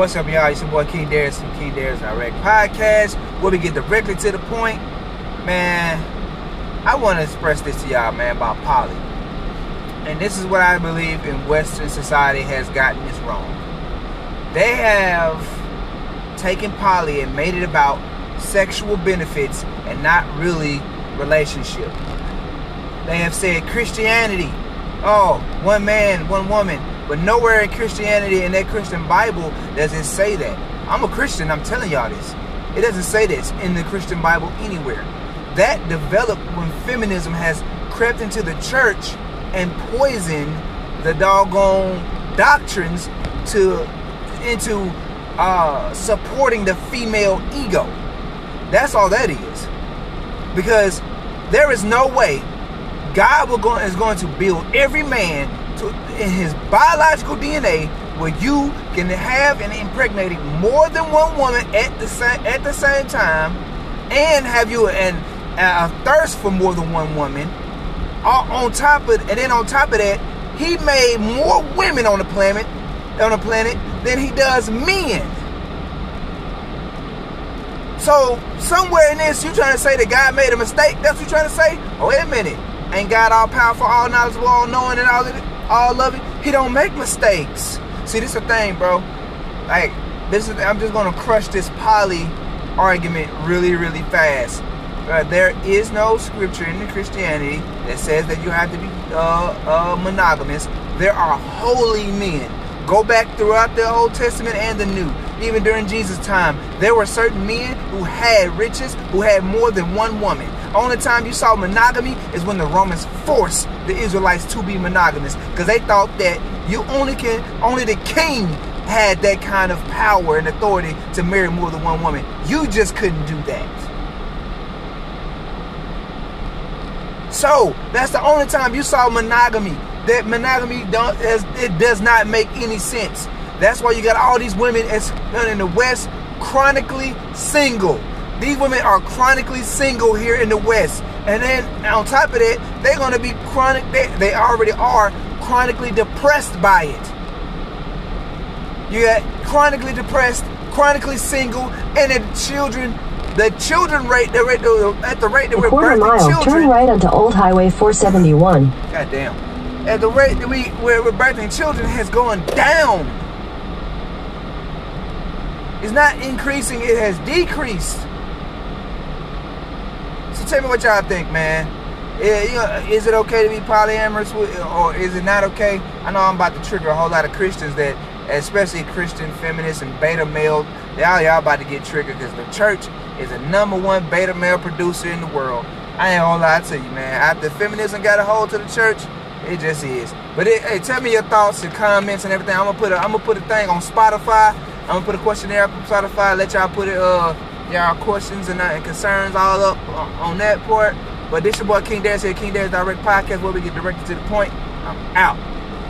What's up, y'all? It's your boy King Darius from King Darius Direct Podcast, where we get directly to the point. Man, I want to express this to y'all, man, about poly. And this is what I believe in Western society has gotten this wrong. They have taken poly and made it about sexual benefits and not really relationship. They have said Christianity, oh, one man, one woman. But nowhere in Christianity, in that Christian Bible, does it say that. I'm a Christian, I'm telling y'all this. It doesn't say this in the Christian Bible anywhere. That developed when feminism has crept into the church and poisoned the doggone doctrines to into uh, supporting the female ego. That's all that is. Because there is no way God will go, is going to build every man to, in his biological DNA where you can have and impregnate more than one woman at the same at the same time, and have you an a thirst for more than one woman. On top of and then on top of that, he made more women on the planet on the planet than he does men. So somewhere in this, you trying to say that God made a mistake? That's what you trying to say? Oh, wait a minute. Ain't God all powerful, all knowledgeable, all knowing, and all all of it, He don't make mistakes. See, this is the thing, bro. Like, this is I'm just gonna crush this poly argument really, really fast. Uh, there is no scripture in the Christianity that says that you have to be uh, uh, monogamous. There are holy men. Go back throughout the Old Testament and the New even during Jesus' time, there were certain men who had riches, who had more than one woman. Only time you saw monogamy is when the Romans forced the Israelites to be monogamous because they thought that you only can only the king had that kind of power and authority to marry more than one woman. You just couldn't do that. So that's the only time you saw monogamy. That monogamy don't it does not make any sense. That's why you got all these women uh, in the West chronically single. These women are chronically single here in the West. And then on top of that, they're going to be chronic, they, they already are chronically depressed by it. You got chronically depressed, chronically single, and the children, the children rate, the rate at the rate that we're quarter birthing mile, children. turn right onto Old Highway 471. God damn. At the rate that we, we're birthing children has gone down. It's not increasing, it has decreased. So tell me what y'all think, man. is it okay to be polyamorous or is it not okay? I know I'm about to trigger a whole lot of Christians that, especially Christian feminists and beta male, y'all y'all about to get triggered because the church is the number one beta male producer in the world. I ain't gonna lie to you, man. After feminism got a hold to the church, it just is. But it, hey, tell me your thoughts and comments and everything. I'm gonna put a, I'm gonna put a thing on Spotify I'm gonna put a questionnaire up on Spotify, let y'all put it, uh, y'all questions and, uh, and concerns all up on, on, that part. But this your boy King Darius here, King Darius Direct Podcast, where we get directed to the point. I'm out.